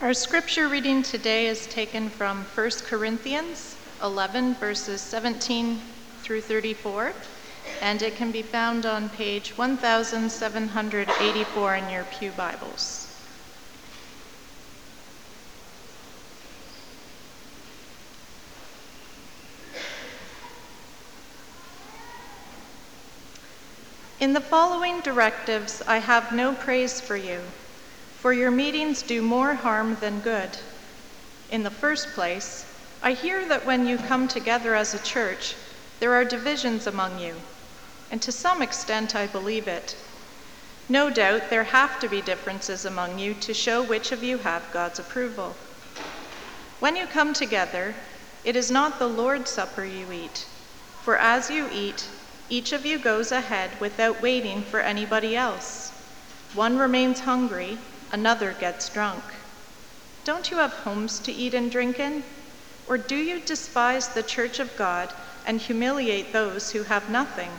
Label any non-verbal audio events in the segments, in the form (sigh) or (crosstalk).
Our scripture reading today is taken from 1 Corinthians 11, verses 17 through 34, and it can be found on page 1784 in your Pew Bibles. In the following directives, I have no praise for you, for your meetings do more harm than good. In the first place, I hear that when you come together as a church, there are divisions among you, and to some extent I believe it. No doubt there have to be differences among you to show which of you have God's approval. When you come together, it is not the Lord's Supper you eat, for as you eat, each of you goes ahead without waiting for anybody else. One remains hungry, another gets drunk. Don't you have homes to eat and drink in? Or do you despise the church of God and humiliate those who have nothing?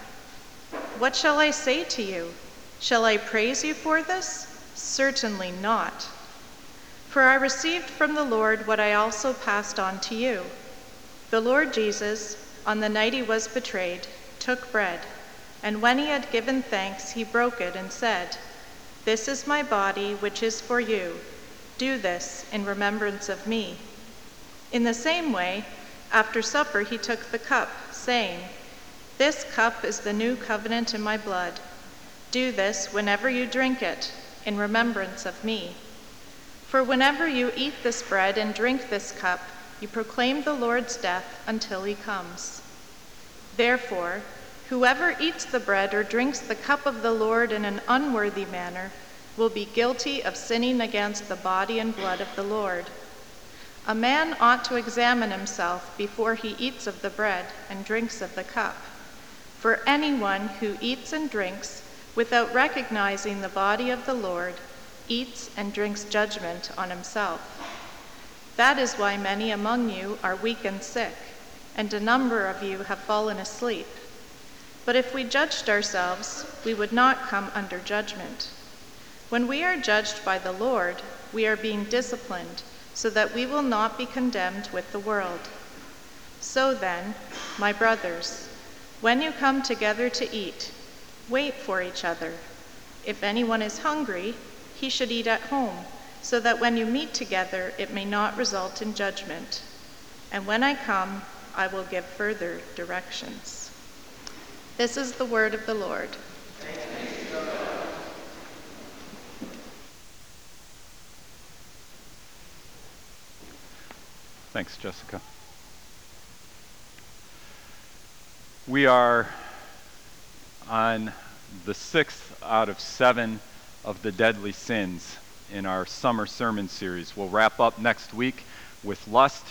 What shall I say to you? Shall I praise you for this? Certainly not. For I received from the Lord what I also passed on to you. The Lord Jesus, on the night he was betrayed, took bread, and when he had given thanks, he broke it and said, This is my body, which is for you. Do this in remembrance of me. In the same way, after supper, he took the cup, saying, This cup is the new covenant in my blood. Do this whenever you drink it, in remembrance of me. For whenever you eat this bread and drink this cup, you proclaim the Lord's death until he comes. Therefore, whoever eats the bread or drinks the cup of the Lord in an unworthy manner will be guilty of sinning against the body and blood of the Lord. A man ought to examine himself before he eats of the bread and drinks of the cup. For anyone who eats and drinks without recognizing the body of the Lord eats and drinks judgment on himself. That is why many among you are weak and sick and a number of you have fallen asleep. But if we judged ourselves, we would not come under judgment. When we are judged by the Lord, we are being disciplined so that we will not be condemned with the world. So then, my brothers, when you come together to eat, wait for each other. If anyone is hungry, he should eat at home, so that when you meet together, it may not result in judgment. And when I come, I will give further directions. This is the word of the Lord. Thanks, Jessica. We are on the sixth out of seven of the deadly sins in our summer sermon series. We'll wrap up next week with lust,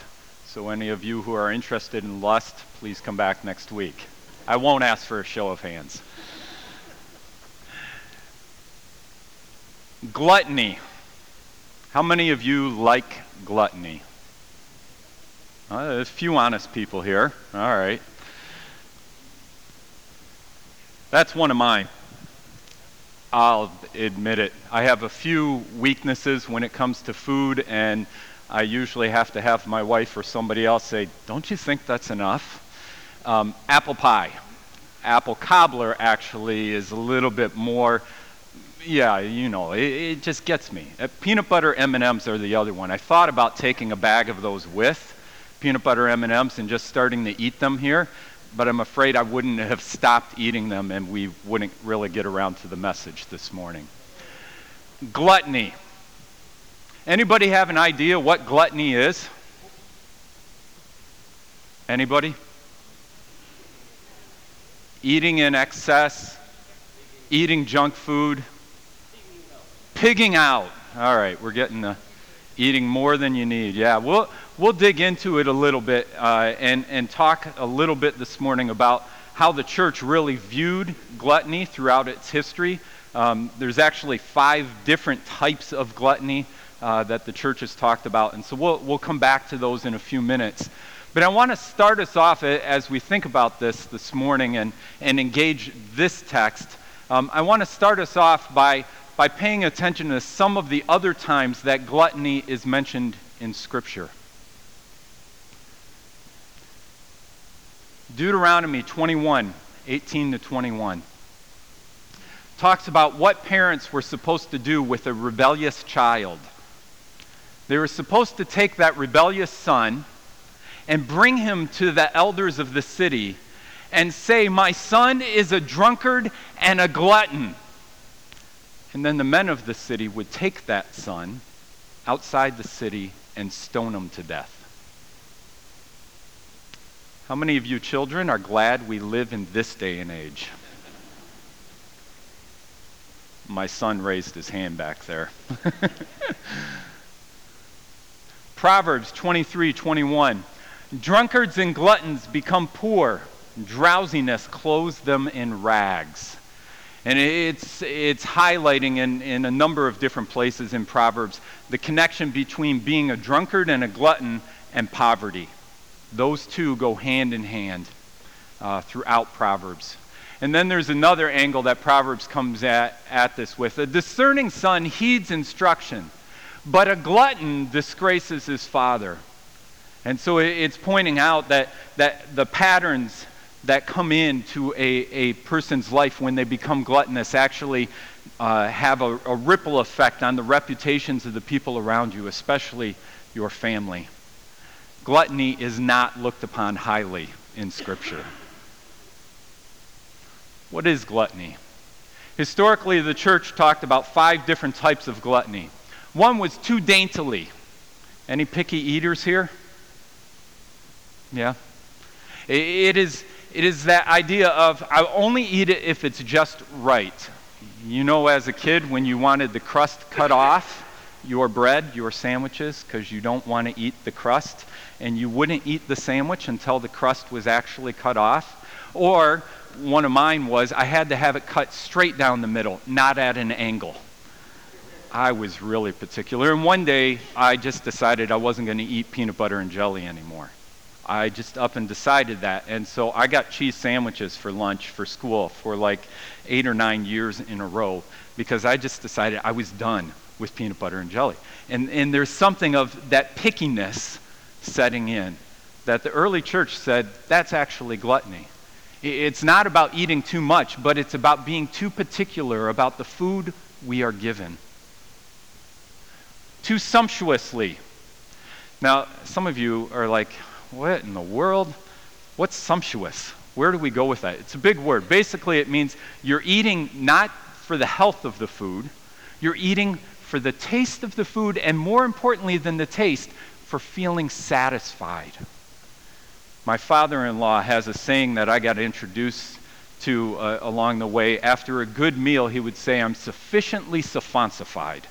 so, any of you who are interested in lust, please come back next week. I won't ask for a show of hands. Gluttony. How many of you like gluttony? Uh, a few honest people here. All right. That's one of mine. I'll admit it. I have a few weaknesses when it comes to food, and I usually have to have my wife or somebody else say, Don't you think that's enough? Um, apple pie. Apple cobbler actually is a little bit more, yeah, you know, it, it just gets me. Uh, peanut butter M&Ms are the other one. I thought about taking a bag of those with peanut butter M&Ms and just starting to eat them here, but I'm afraid I wouldn't have stopped eating them and we wouldn't really get around to the message this morning. Gluttony. Anybody have an idea what gluttony is? Anybody? Eating in excess, eating junk food, pigging out. All right, we're getting the eating more than you need. Yeah, we'll we'll dig into it a little bit uh, and and talk a little bit this morning about how the church really viewed gluttony throughout its history. Um, there's actually five different types of gluttony uh, that the church has talked about. And so we'll, we'll come back to those in a few minutes. But I want to start us off as we think about this this morning and, and engage this text. Um, I want to start us off by by paying attention to some of the other times that gluttony is mentioned in Scripture. Deuteronomy 21 18 to 21 talks about what parents were supposed to do with a rebellious child. They were supposed to take that rebellious son and bring him to the elders of the city and say, My son is a drunkard and a glutton. And then the men of the city would take that son outside the city and stone him to death. How many of you children are glad we live in this day and age? My son raised his hand back there. (laughs) Proverbs 23 21. Drunkards and gluttons become poor, drowsiness clothes them in rags. And it's, it's highlighting in, in a number of different places in Proverbs the connection between being a drunkard and a glutton and poverty. Those two go hand in hand uh, throughout Proverbs. And then there's another angle that Proverbs comes at, at this with. A discerning son heeds instruction, but a glutton disgraces his father. And so it's pointing out that, that the patterns that come into a, a person's life when they become gluttonous actually uh, have a, a ripple effect on the reputations of the people around you, especially your family. Gluttony is not looked upon highly in Scripture. What is gluttony? Historically, the church talked about five different types of gluttony. One was too daintily. Any picky eaters here? Yeah. It is, it is that idea of I only eat it if it's just right. You know, as a kid, when you wanted the crust cut off, your bread, your sandwiches, because you don't want to eat the crust, and you wouldn't eat the sandwich until the crust was actually cut off. Or one of mine was I had to have it cut straight down the middle, not at an angle. I was really particular. And one day I just decided I wasn't going to eat peanut butter and jelly anymore. I just up and decided that. And so I got cheese sandwiches for lunch for school for like eight or nine years in a row because I just decided I was done with peanut butter and jelly. And, and there's something of that pickiness setting in that the early church said that's actually gluttony. It's not about eating too much, but it's about being too particular about the food we are given. Too sumptuously. Now, some of you are like, what in the world? What's sumptuous? Where do we go with that? It's a big word. Basically, it means you're eating not for the health of the food, you're eating for the taste of the food, and more importantly than the taste, for feeling satisfied. My father in law has a saying that I got introduced to uh, along the way. After a good meal, he would say, I'm sufficiently suffonsified.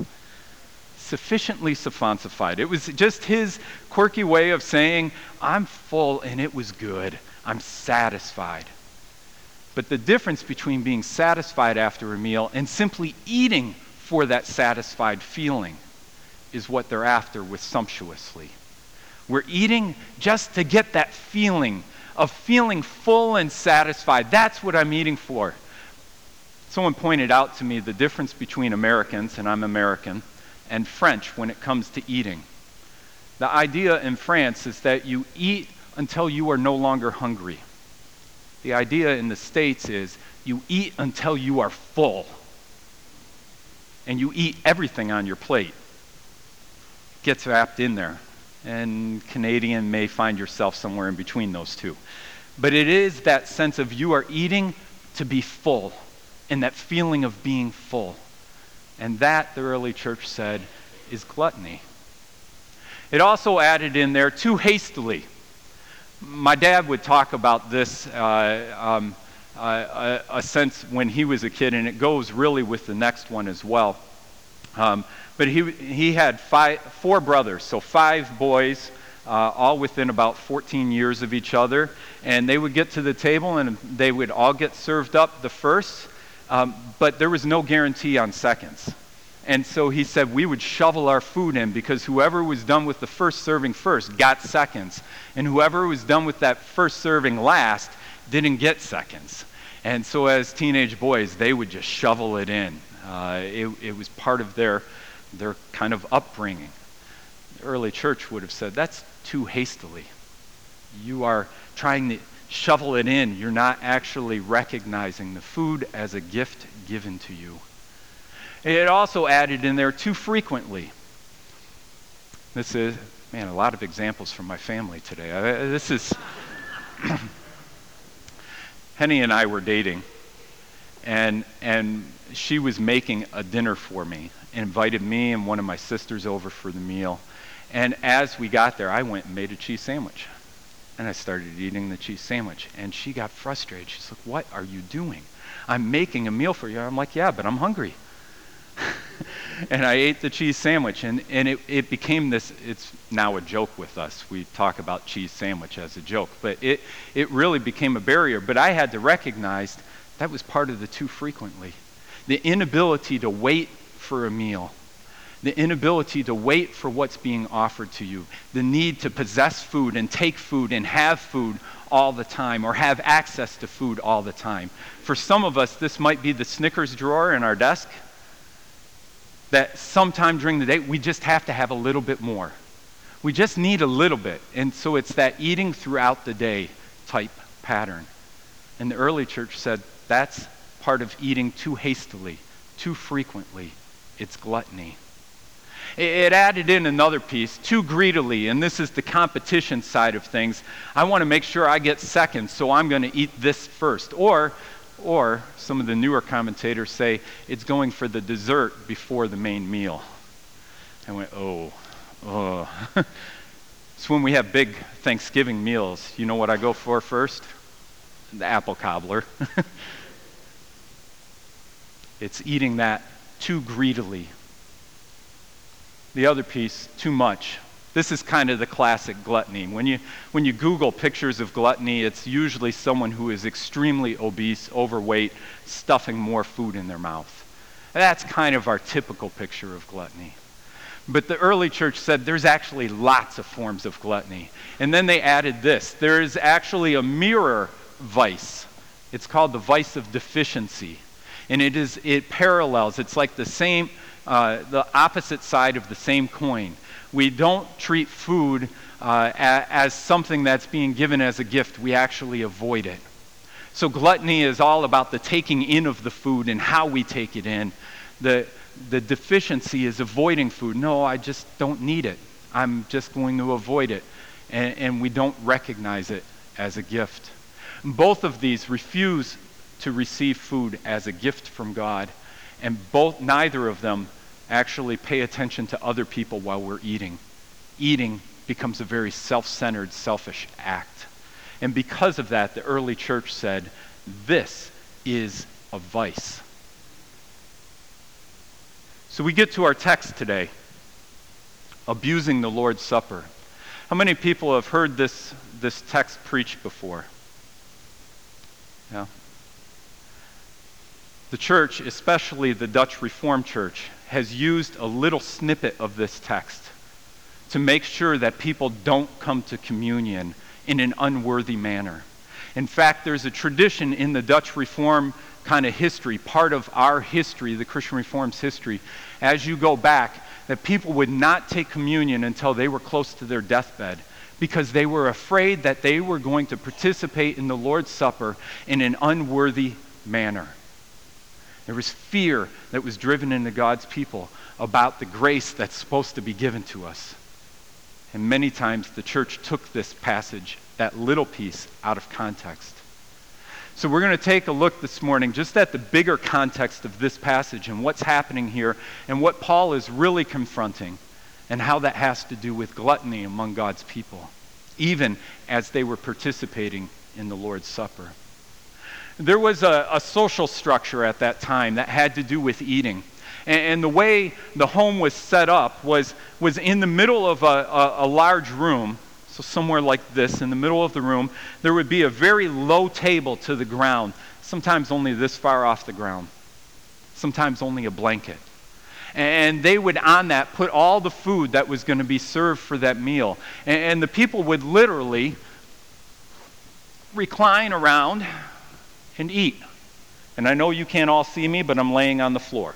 Sufficiently suffonsified. It was just his quirky way of saying, I'm full and it was good. I'm satisfied. But the difference between being satisfied after a meal and simply eating for that satisfied feeling is what they're after with sumptuously. We're eating just to get that feeling of feeling full and satisfied. That's what I'm eating for. Someone pointed out to me the difference between Americans, and I'm American, and French when it comes to eating. The idea in France is that you eat until you are no longer hungry. The idea in the States is you eat until you are full. And you eat everything on your plate. Gets wrapped in there and Canadian may find yourself somewhere in between those two. But it is that sense of you are eating to be full, and that feeling of being full. And that, the early church said, is gluttony. It also added in there too hastily. My dad would talk about this uh, um, uh, a, sense when he was a kid, and it goes really with the next one as well. Um, but he, he had five, four brothers, so five boys, uh, all within about 14 years of each other. And they would get to the table and they would all get served up the first, um, but there was no guarantee on seconds. And so he said we would shovel our food in because whoever was done with the first serving first got seconds. And whoever was done with that first serving last didn't get seconds. And so as teenage boys, they would just shovel it in Uh, it, it was part of their, their kind of upbringing. The early church would have said, that's too hastily. You are trying to shovel it in. You're not actually recognizing the food as a gift given to you. It also added in there too frequently. This is, man, a lot of examples from my family today. This is, (clears throat) Henny and I were dating, and, and she was making a dinner for me, invited me and one of my sisters over for the meal. And as we got there, I went and made a cheese sandwich. And I started eating the cheese sandwich. And she got frustrated. She's like, What are you doing? I'm making a meal for you. I'm like, Yeah, but I'm hungry. (laughs) and I ate the cheese sandwich. And, and it, it became this, it's now a joke with us. We talk about cheese sandwich as a joke. But it, it really became a barrier. But I had to recognize that was part of the too frequently. The inability to wait for a meal the inability to wait for what's being offered to you, the need to possess food and take food and have food all the time or have access to food all the time. For some of us, this might be the Snickers drawer in our desk that sometime during the day we just have to have a little bit more. We just need a little bit. And so it's that eating throughout the day type pattern. And the early church said that's part of eating too hastily, too frequently. It's gluttony. It added in another piece, too greedily, and this is the competition side of things. I want to make sure I get second, so I'm going to eat this first. Or, or some of the newer commentators say it's going for the dessert before the main meal. I went, oh, oh. (laughs) it's when we have big Thanksgiving meals. You know what I go for first? The apple cobbler. (laughs) it's eating that too greedily the other piece, too much. This is kind of the classic gluttony. When you, when you Google pictures of gluttony, it's usually someone who is extremely obese, overweight, stuffing more food in their mouth. That's kind of our typical picture of gluttony. But the early church said there's actually lots of forms of gluttony. And then they added this there is actually a mirror vice. It's called the vice of deficiency. And it, is, it parallels, it's like the same uh, the opposite side of the same coin. We don't treat food uh, a, as something that's being given as a gift, we actually avoid it. So, gluttony is all about the taking in of the food and how we take it in. The, the deficiency is avoiding food. No, I just don't need it. I'm just going to avoid it. And, and we don't recognize it as a gift. Both of these refuse to receive food as a gift from God, and both, neither of them actually pay attention to other people while we're eating. Eating becomes a very self centered, selfish act. And because of that, the early church said, this is a vice. So we get to our text today abusing the Lord's Supper. How many people have heard this, this text preached before? Yeah. The church, especially the Dutch Reformed Church, has used a little snippet of this text to make sure that people don't come to communion in an unworthy manner. In fact, there's a tradition in the Dutch Reform kind of history, part of our history, the Christian Reform's history, as you go back, that people would not take communion until they were close to their deathbed because they were afraid that they were going to participate in the Lord's Supper in an unworthy manner. There was fear that was driven into God's people about the grace that's supposed to be given to us. And many times the church took this passage, that little piece, out of context. So we're going to take a look this morning just at the bigger context of this passage and what's happening here and what Paul is really confronting and how that has to do with gluttony among God's people, even as they were participating in the Lord's Supper. There was a, a social structure at that time that had to do with eating. And, and the way the home was set up was, was in the middle of a, a, a large room. So, somewhere like this, in the middle of the room, there would be a very low table to the ground, sometimes only this far off the ground, sometimes only a blanket. And they would, on that, put all the food that was going to be served for that meal. And, and the people would literally recline around and eat. And I know you can't all see me, but I'm laying on the floor.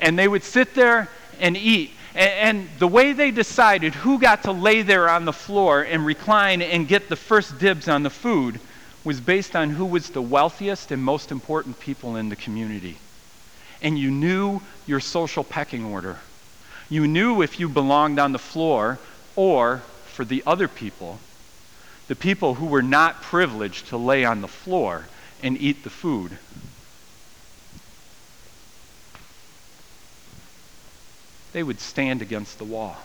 and they would sit there and eat. And, and, the way they decided who got to lay there on the floor and recline and get the first dibs on the food was based on who was the wealthiest and most important people in the community. And you knew your social pecking order. You knew if you belonged on the floor or for the other people, the people who were not privileged to lay on the floor and eat the food. They would stand against the wall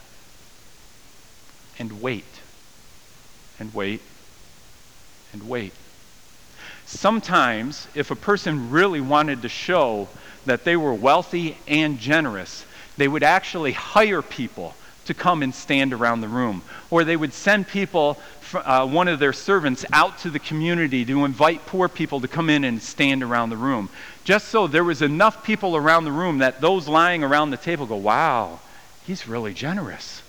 and wait and wait and wait. Sometimes, if a person really wanted to show that they were wealthy and generous, they would actually hire people to come and stand around the room. Or they would send people, uh, one of their servants, out to the community to invite poor people to come in and stand around the room. Just so there was enough people around the room that those lying around the table go, wow, he's really generous.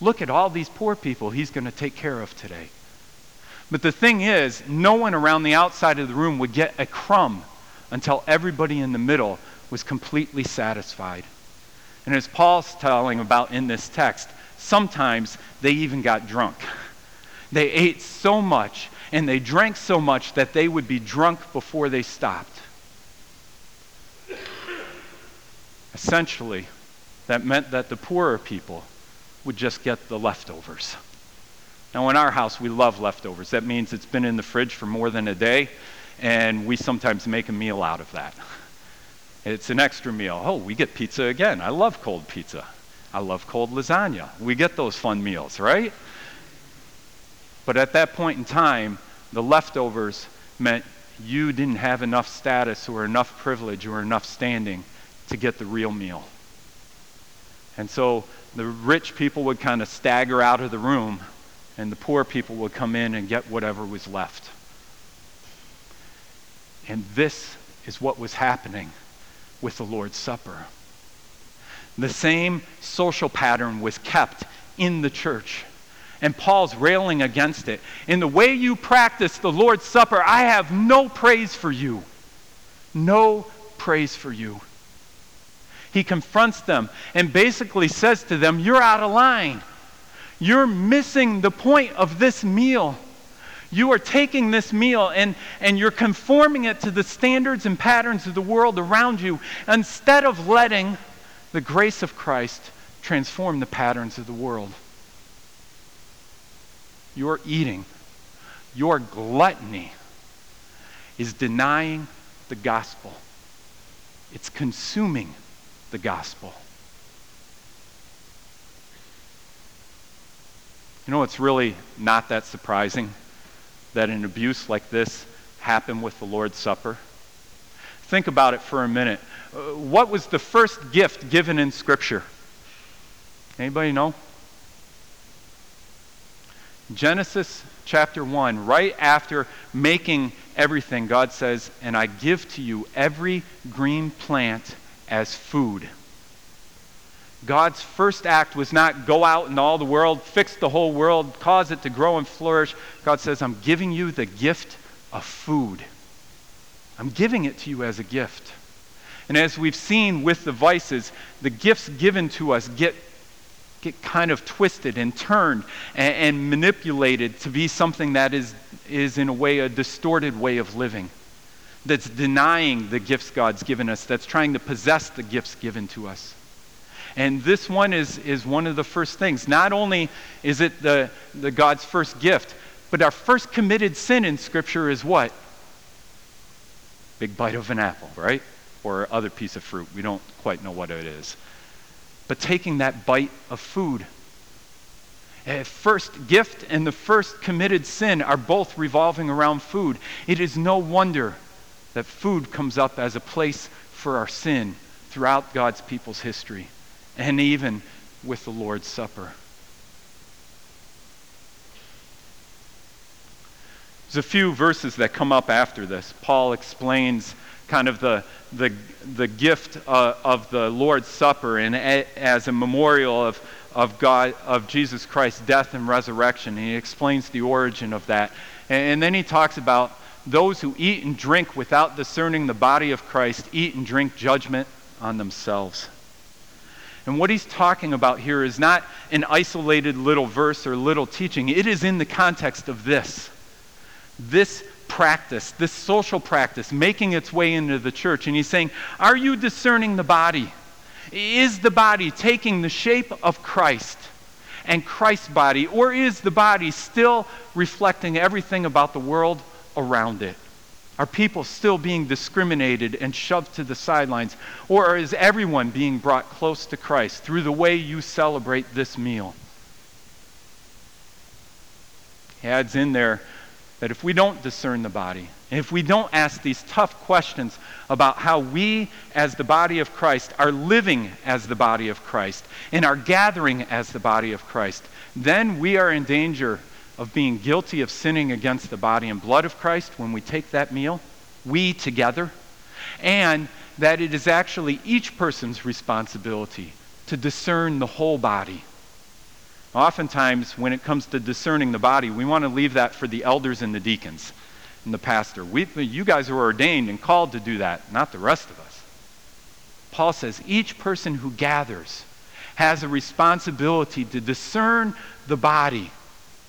Look at all these poor people he's going to take care of today. But the thing is, no one around the outside of the room would get a crumb until everybody in the middle was completely satisfied. And as Paul's telling about in this text, sometimes they even got drunk. They ate so much and they drank so much that they would be drunk before they stopped. Essentially, that meant that the poorer people would just get the leftovers. Now, in our house, we love leftovers. That means it's been in the fridge for more than a day, and we sometimes make a meal out of that. It's an extra meal. Oh, we get pizza again. I love cold pizza. I love cold lasagna. We get those fun meals, right? But at that point in time, the leftovers meant you didn't have enough status or enough privilege or enough standing to get the real meal. And so the rich people would kind of stagger out of the room, and the poor people would come in and get whatever was left. And this is what was happening with the Lord's Supper. The same social pattern was kept in the church. And Paul's railing against it. In the way you practice the Lord's Supper, I have no praise for you. No praise for you. He confronts them and basically says to them, You're out of line. You're missing the point of this meal. You are taking this meal and, and you're conforming it to the standards and patterns of the world around you instead of letting the grace of Christ transform the patterns of the world. Your eating, your gluttony is denying the gospel, it's consuming the gospel. You know, it's really not that surprising that an abuse like this happened with the Lord's Supper? Think about it for a minute. Uh, what was the first gift given in Scripture? Anybody know? Genesis chapter 1, right after making everything, God says, And I give to you every green plant as food. God's first act was not go out in all the world, fix the whole world, cause it to grow and flourish. God says, I'm giving you the gift of food. I'm giving it to you as a gift. And as we've seen with the vices, the gifts given to us get, get kind of twisted and turned and, and manipulated to be something that is, is, in a way, a distorted way of living. That's denying the gifts God's given us, that's trying to possess the gifts given to us. And this one is, is one of the first things. Not only is it the, the God's first gift, but our first committed sin in Scripture is what? Big bite of an apple, right? Or other piece of fruit. We don't quite know what it is. But taking that bite of food. A first gift and the first committed sin are both revolving around food. It is no wonder that food comes up as a place for our sin throughout God's people's history and even with the Lord's Supper. There's a few verses that come up after this. Paul explains kind of the, the, the gift uh, of the Lord's Supper and a, as a memorial of, of God, of Jesus Christ's death and resurrection. And he explains the origin of that. And, and then he talks about those who eat and drink without discerning the body of Christ eat and drink judgment on themselves. And what he's talking about here is not an isolated little verse or little teaching. It is in the context of this. This practice, this social practice, making its way into the church. And he's saying, Are you discerning the body? Is the body taking the shape of Christ and Christ's body, or is the body still reflecting everything about the world around it? Are people still being discriminated and shoved to the sidelines? Or is everyone being brought close to Christ through the way you celebrate this meal? He adds in there that if we don't discern the body, if we don't ask these tough questions about how we, as the body of Christ, are living as the body of Christ and are gathering as the body of Christ, then we are in danger of being guilty of sinning against the body and blood of Christ when we take that meal, we together, and that it is actually each person's responsibility to discern the whole body. Oftentimes, when it comes to discerning the body, we want to leave that for the elders and the deacons and the pastor. We, you guys are ordained and called to do that, not the rest of us. Paul says each person who gathers has a responsibility to discern the body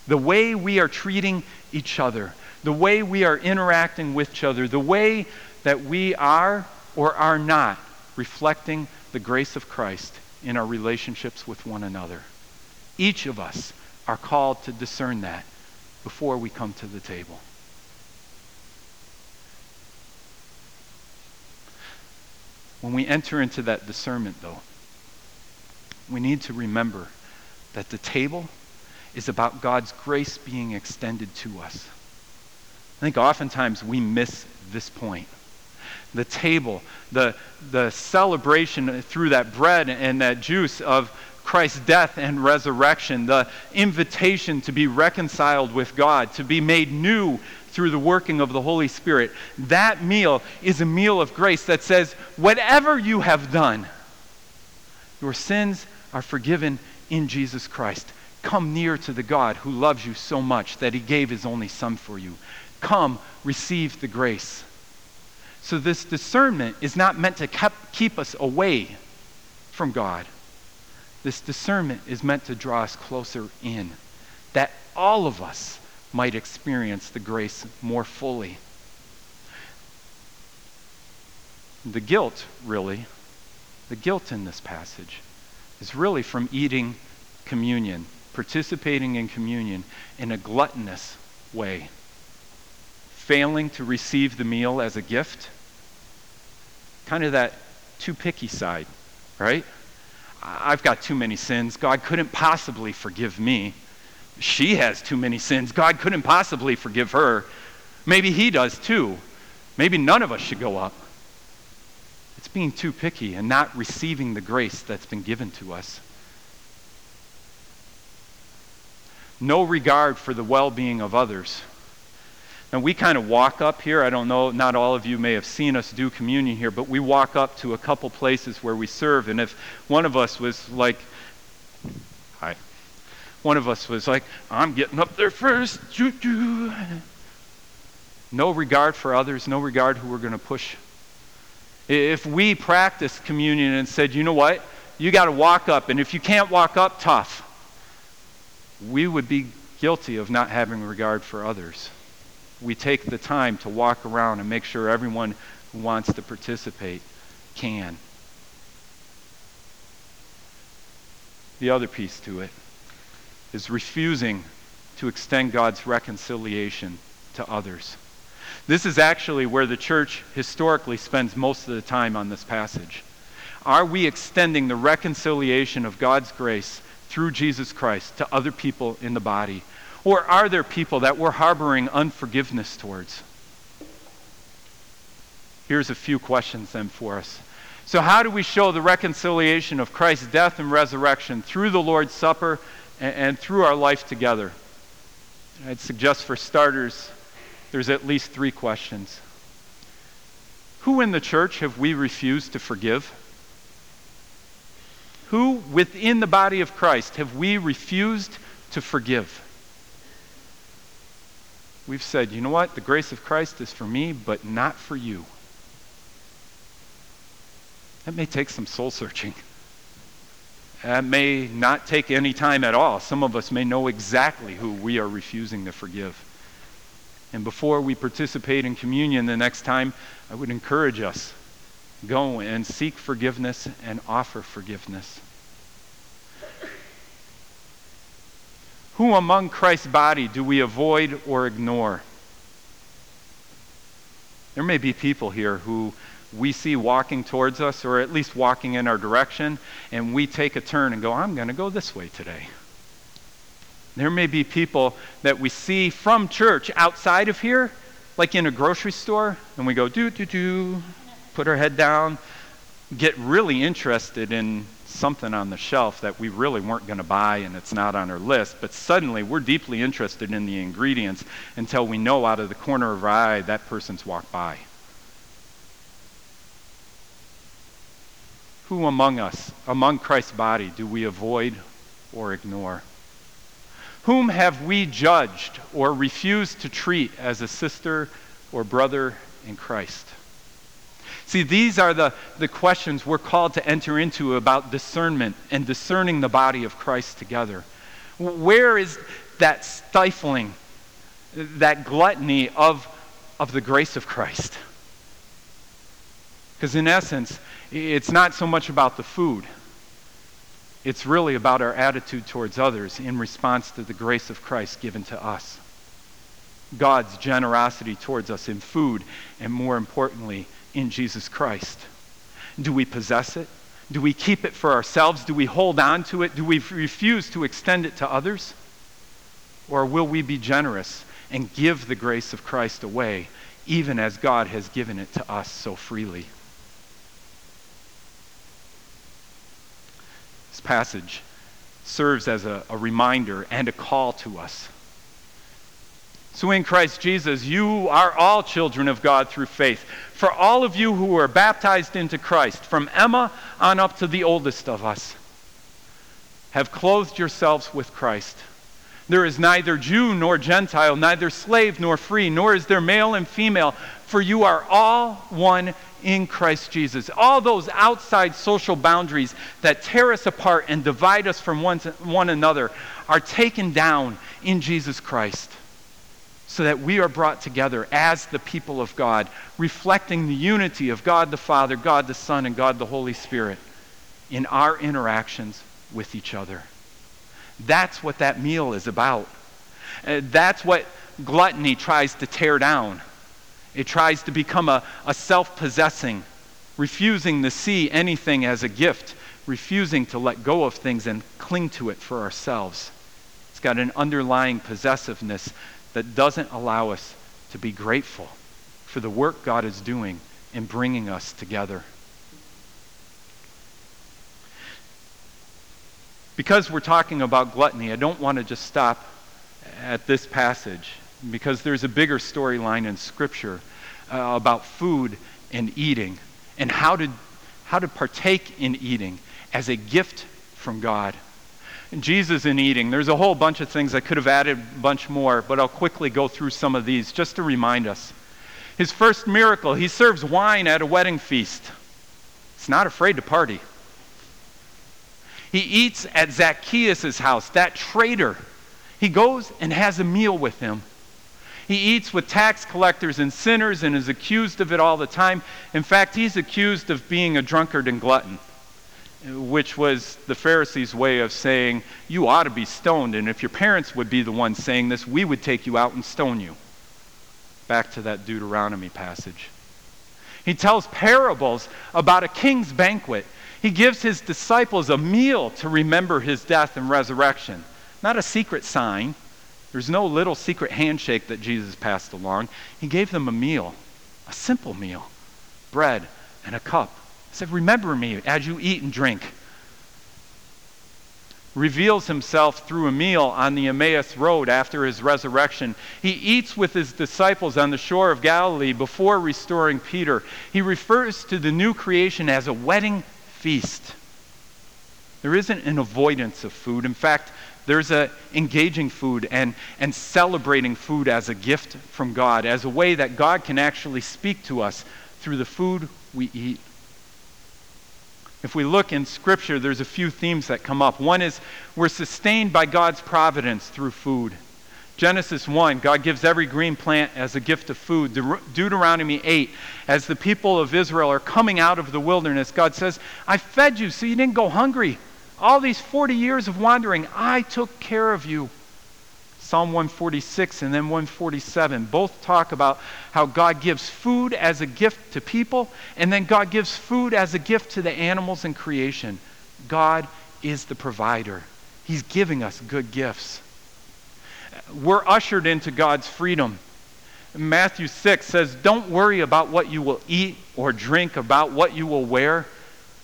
the way we are treating each other, the way we are interacting with each other, the way that we are or are not reflecting the grace of Christ in our relationships with one another. Each of us are called to discern that before we come to the table. When we enter into that discernment, though, we need to remember that the table is about God's grace being extended to us. I think oftentimes we miss this point. The table, the, the celebration through that bread and that juice of Christ's death and resurrection, the invitation to be reconciled with God, to be made new through the working of the Holy Spirit. That meal is a meal of grace that says, whatever you have done, your sins are forgiven in Jesus Christ. Come near to the God who loves you so much that he gave his only Son for you. Come, receive the grace. So, this discernment is not meant to keep us away from God. This discernment is meant to draw us closer in, that all of us might experience the grace more fully. The guilt, really, the guilt in this passage is really from eating communion participating in communion in a gluttonous way, failing to receive the meal as a gift, kind of that too picky side, right? I've got too many sins. God couldn't possibly forgive me. She has too many sins. God couldn't possibly forgive her. Maybe he does too. Maybe none of us should go up. It's being too picky and not receiving the grace that's been given to us. No regard for the well being of others. And we kind of walk up here. I don't know, not all of you may have seen us do communion here, but we walk up to a couple places where we serve. And if one of us was like, hi, one of us was like, I'm getting up there first. No regard for others, no regard who we're going to push. If we practiced communion and said, you know what, you got to walk up, and if you can't walk up, tough we would be guilty of not having regard for others. We take the time to walk around and make sure everyone who wants to participate can. The other piece to it is refusing to extend God's reconciliation to others. This is actually where the church historically spends most of the time on this passage. Are we extending the reconciliation of God's grace through Jesus Christ to other people in the body? Or are there people that we're harboring unforgiveness towards? Here's a few questions then for us. So, how do we show the reconciliation of Christ's death and resurrection through the Lord's Supper and, and through our life together? I'd suggest for starters, there's at least three questions. Who in the church have we refused to forgive? Who within the body of Christ have we refused to forgive? We've said, you know what? The grace of Christ is for me, but not for you. That may take some soul searching. That may not take any time at all. Some of us may know exactly who we are refusing to forgive. And before we participate in communion the next time, I would encourage us go and seek forgiveness and offer forgiveness. Who among Christ's body do we avoid or ignore? There may be people here who we see walking towards us, or at least walking in our direction, and we take a turn and go, I'm going to go this way today. There may be people that we see from church outside of here, like in a grocery store, and we go, do, do, do, put her head down, get really interested in something on the shelf that we really weren't going to buy and it's not on our list, but suddenly we're deeply interested in the ingredients until we know out of the corner of our eye that person's walked by. Who among us, among Christ's body, do we avoid or ignore? Whom have we judged or refused to treat as a sister or brother in Christ? See, these are the, the questions we're called to enter into about discernment and discerning the body of Christ together. Where is that stifling, that gluttony of, of the grace of Christ? Because in essence, it's not so much about the food. It's really about our attitude towards others in response to the grace of Christ given to us. God's generosity towards us in food, and more importantly, in Jesus Christ. Do we possess it? Do we keep it for ourselves? Do we hold on to it? Do we refuse to extend it to others? Or will we be generous and give the grace of Christ away, even as God has given it to us so freely? This passage serves as a, a reminder and a call to us so in Christ Jesus, you are all children of God through faith. For all of you who were baptized into Christ, from Emma on up to the oldest of us, have clothed yourselves with Christ. There is neither Jew nor Gentile, neither slave nor free, nor is there male and female, for you are all one in Christ Jesus. All those outside social boundaries that tear us apart and divide us from one, one another are taken down in Jesus Christ so that we are brought together as the people of God, reflecting the unity of God the Father, God the Son, and God the Holy Spirit in our interactions with each other. That's what that meal is about. Uh, that's what gluttony tries to tear down. It tries to become a, a self possessing, refusing to see anything as a gift, refusing to let go of things and cling to it for ourselves. It's got an underlying possessiveness that doesn't allow us to be grateful for the work God is doing in bringing us together. Because we're talking about gluttony, I don't want to just stop at this passage because there's a bigger storyline in Scripture uh, about food and eating and how to, how to partake in eating as a gift from God. Jesus in eating. There's a whole bunch of things. I could have added a bunch more, but I'll quickly go through some of these just to remind us. His first miracle, he serves wine at a wedding feast. He's not afraid to party. He eats at Zacchaeus' house, that traitor. He goes and has a meal with him. He eats with tax collectors and sinners and is accused of it all the time. In fact, he's accused of being a drunkard and glutton which was the Pharisees' way of saying, You ought to be stoned, and if your parents would be the ones saying this, we would take you out and stone you. Back to that Deuteronomy passage. He tells parables about a king's banquet. He gives his disciples a meal to remember his death and resurrection, not a secret sign. There's no little secret handshake that Jesus passed along. He gave them a meal, a simple meal bread and a cup said, Remember me as you eat and drink. Reveals himself through a meal on the Emmaus Road after his resurrection. He eats with his disciples on the shore of Galilee before restoring Peter. He refers to the new creation as a wedding feast. There isn't an avoidance of food. In fact, there's a engaging food and, and celebrating food as a gift from God, as a way that God can actually speak to us through the food we eat. If we look in Scripture, there's a few themes that come up. One is we're sustained by God's providence through food. Genesis 1, God gives every green plant as a gift of food. Deuteronomy 8, as the people of Israel are coming out of the wilderness, God says, I fed you so you didn't go hungry. All these 40 years of wandering, I took care of you. Psalm 146 and then 147 both talk about how God gives food as a gift to people, and then God gives food as a gift to the animals in creation. God is the provider, He's giving us good gifts we're ushered into God's freedom. Matthew 6 says, Don't worry about what you will eat or drink, about what you will wear.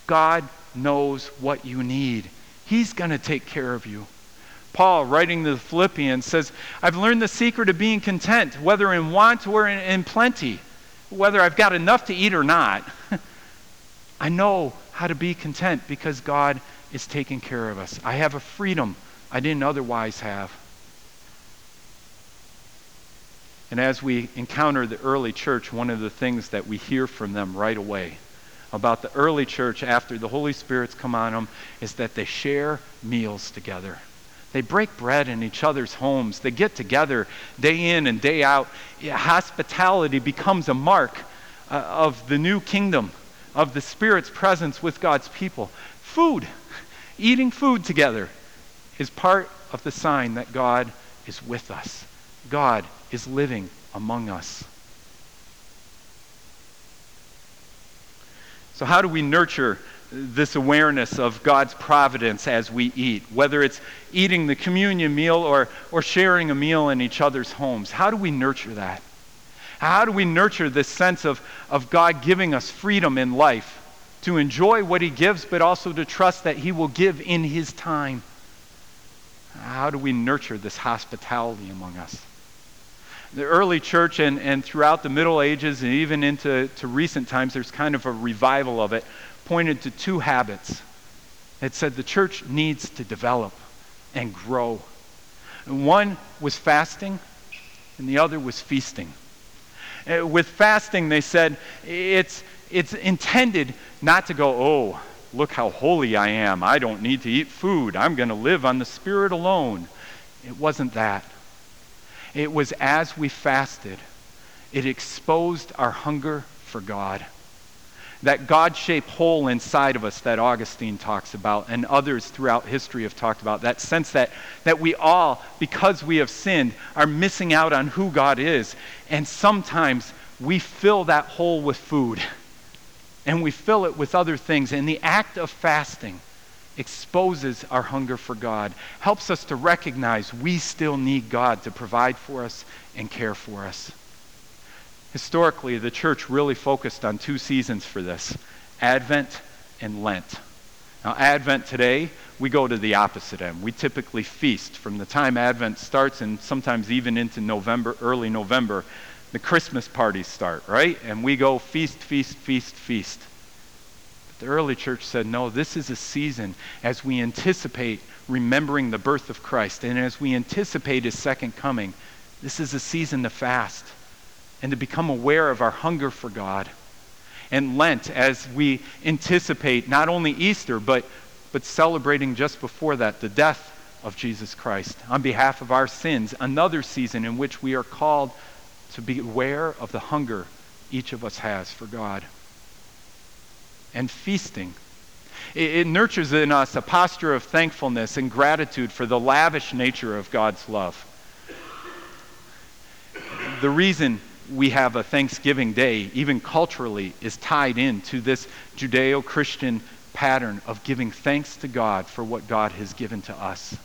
God knows what you need. He's going to take care of you. Paul, writing to the Philippians, says, I've learned the secret of being content, whether in want or in, in plenty, whether I've got enough to eat or not. (laughs) I know how to be content because God is taking care of us. I have a freedom I didn't otherwise have. And as we encounter the early church, one of the things that we hear from them right away about the early church after the Holy Spirit's come on them is that they share meals together. They break bread in each other's homes. They get together day in and day out. Hospitality becomes a mark uh, of the new kingdom, of the Spirit's presence with God's people. Food, eating food together, is part of the sign that God is with us. God is living among us. So, how do we nurture this awareness of God's providence as we eat, whether it's eating the communion meal or, or sharing a meal in each other's homes? How do we nurture that? How do we nurture this sense of, of God giving us freedom in life to enjoy what He gives, but also to trust that He will give in His time? How do we nurture this hospitality among us? the early church and, and throughout the Middle Ages and even into to recent times, there's kind of a revival of it, pointed to two habits. It said the church needs to develop and grow. And one was fasting, and the other was feasting. Uh, with fasting, they said it's, it's intended not to go, oh, look how holy I am. I don't need to eat food. I'm going to live on the Spirit alone. It wasn't that. It was as we fasted, it exposed our hunger for God. That God shaped hole inside of us that Augustine talks about and others throughout history have talked about. That sense that, that we all, because we have sinned, are missing out on who God is. And sometimes we fill that hole with food and we fill it with other things. And the act of fasting exposes our hunger for God, helps us to recognize we still need God to provide for us and care for us. Historically, the church really focused on two seasons for this Advent and Lent. Now, Advent today, we go to the opposite end. We typically feast from the time Advent starts and sometimes even into November, early November. The Christmas parties start, right? And we go feast, feast, feast, feast. But The early church said, no, this is a season as we anticipate remembering the birth of Christ and as we anticipate his second coming. This is a season to fast and to become aware of our hunger for God. And Lent, as we anticipate not only Easter, but, but celebrating just before that the death of Jesus Christ on behalf of our sins, another season in which we are called to be aware of the hunger each of us has for God and feasting. It, nurtures in us a posture of thankfulness and gratitude for the lavish nature of God's love. The reason we have a Thanksgiving Day, even culturally, is tied into this Judeo Christian pattern of giving thanks to God for what God has given to us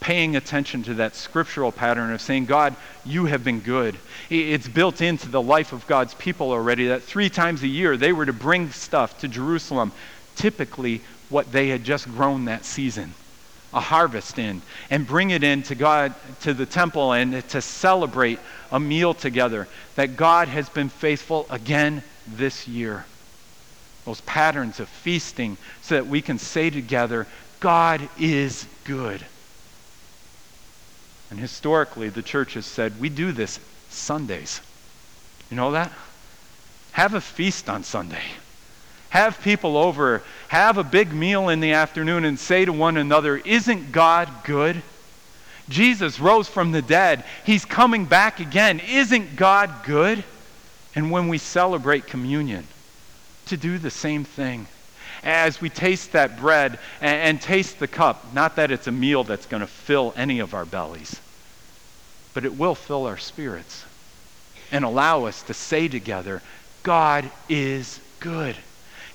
paying attention to that scriptural pattern of saying, God, you have been good. It's built into the life of God's people already that three times a year they were to bring stuff to Jerusalem, typically what they had just grown that season, a harvest in, and bring it in to God, to the temple, and to celebrate a meal together that God has been faithful again this year. Those patterns of feasting so that we can say together, God is good. And historically, the church has said, we do this Sundays. You know that? Have a feast on Sunday. Have people over, have a big meal in the afternoon, and say to one another, Isn't God good? Jesus rose from the dead. He's coming back again. Isn't God good? And when we celebrate communion, to do the same thing. As we taste that bread and, and taste the cup, not that it's a meal that's going to fill any of our bellies, but it will fill our spirits and allow us to say together, God is good.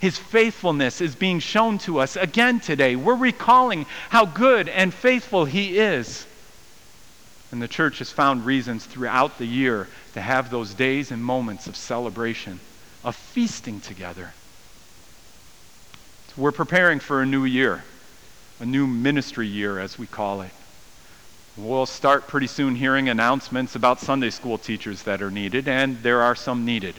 His faithfulness is being shown to us again today. We're recalling how good and faithful He is. And the church has found reasons throughout the year to have those days and moments of celebration, of feasting together. So we're preparing for a new year, a new ministry year, as we call it. We'll start pretty soon hearing announcements about Sunday school teachers that are needed, and there are some needed.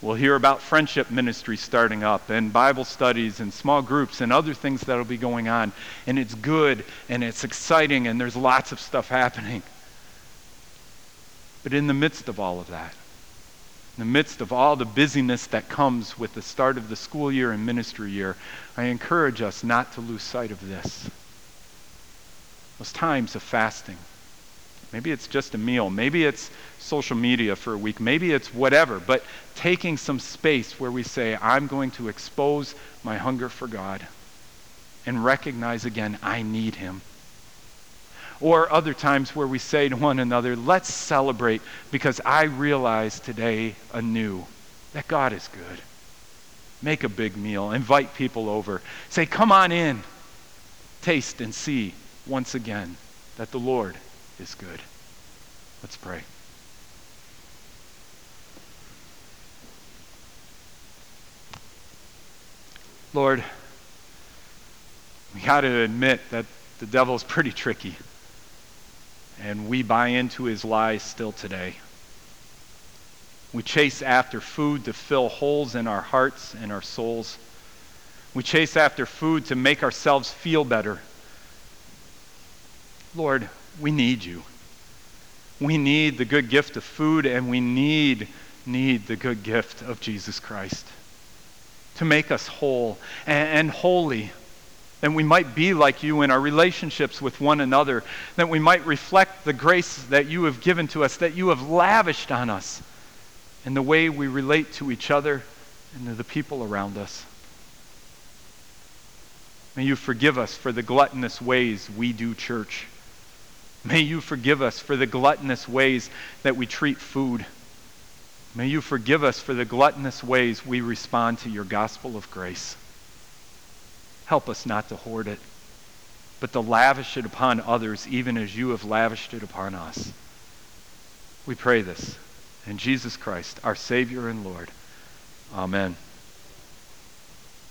We'll hear about friendship ministry starting up, and Bible studies, and small groups, and other things that'll be going on. And it's good, and it's exciting, and there's lots of stuff happening. But in the midst of all of that, in the midst of all the busyness that comes with the start of the school year and ministry year, I encourage us not to lose sight of this those times of fasting. Maybe it's just a meal. Maybe it's social media for a week. Maybe it's whatever. But taking some space where we say, I'm going to expose my hunger for God and recognize again, I need Him. Or other times where we say to one another, let's celebrate because I realize today anew that God is good. Make a big meal, invite people over. Say, come on in, taste and see once again that the Lord is good. Let's pray. Lord, we got to admit that the devil's pretty tricky. And we buy into his lies still today. We chase after food to fill holes in our hearts and our souls. We chase after food to make ourselves feel better. Lord, we need you. We need the good gift of food, and we need, need the good gift of Jesus Christ to make us whole and, and holy. That we might be like you in our relationships with one another. That we might reflect the grace that you have given to us, that you have lavished on us in the way we relate to each other and to the people around us. May you forgive us for the gluttonous ways we do church. May you forgive us for the gluttonous ways that we treat food. May you forgive us for the gluttonous ways we respond to your gospel of grace. Help us not to hoard it, but to lavish it upon others, even as you have lavished it upon us. We pray this in Jesus Christ, our Savior and Lord. Amen.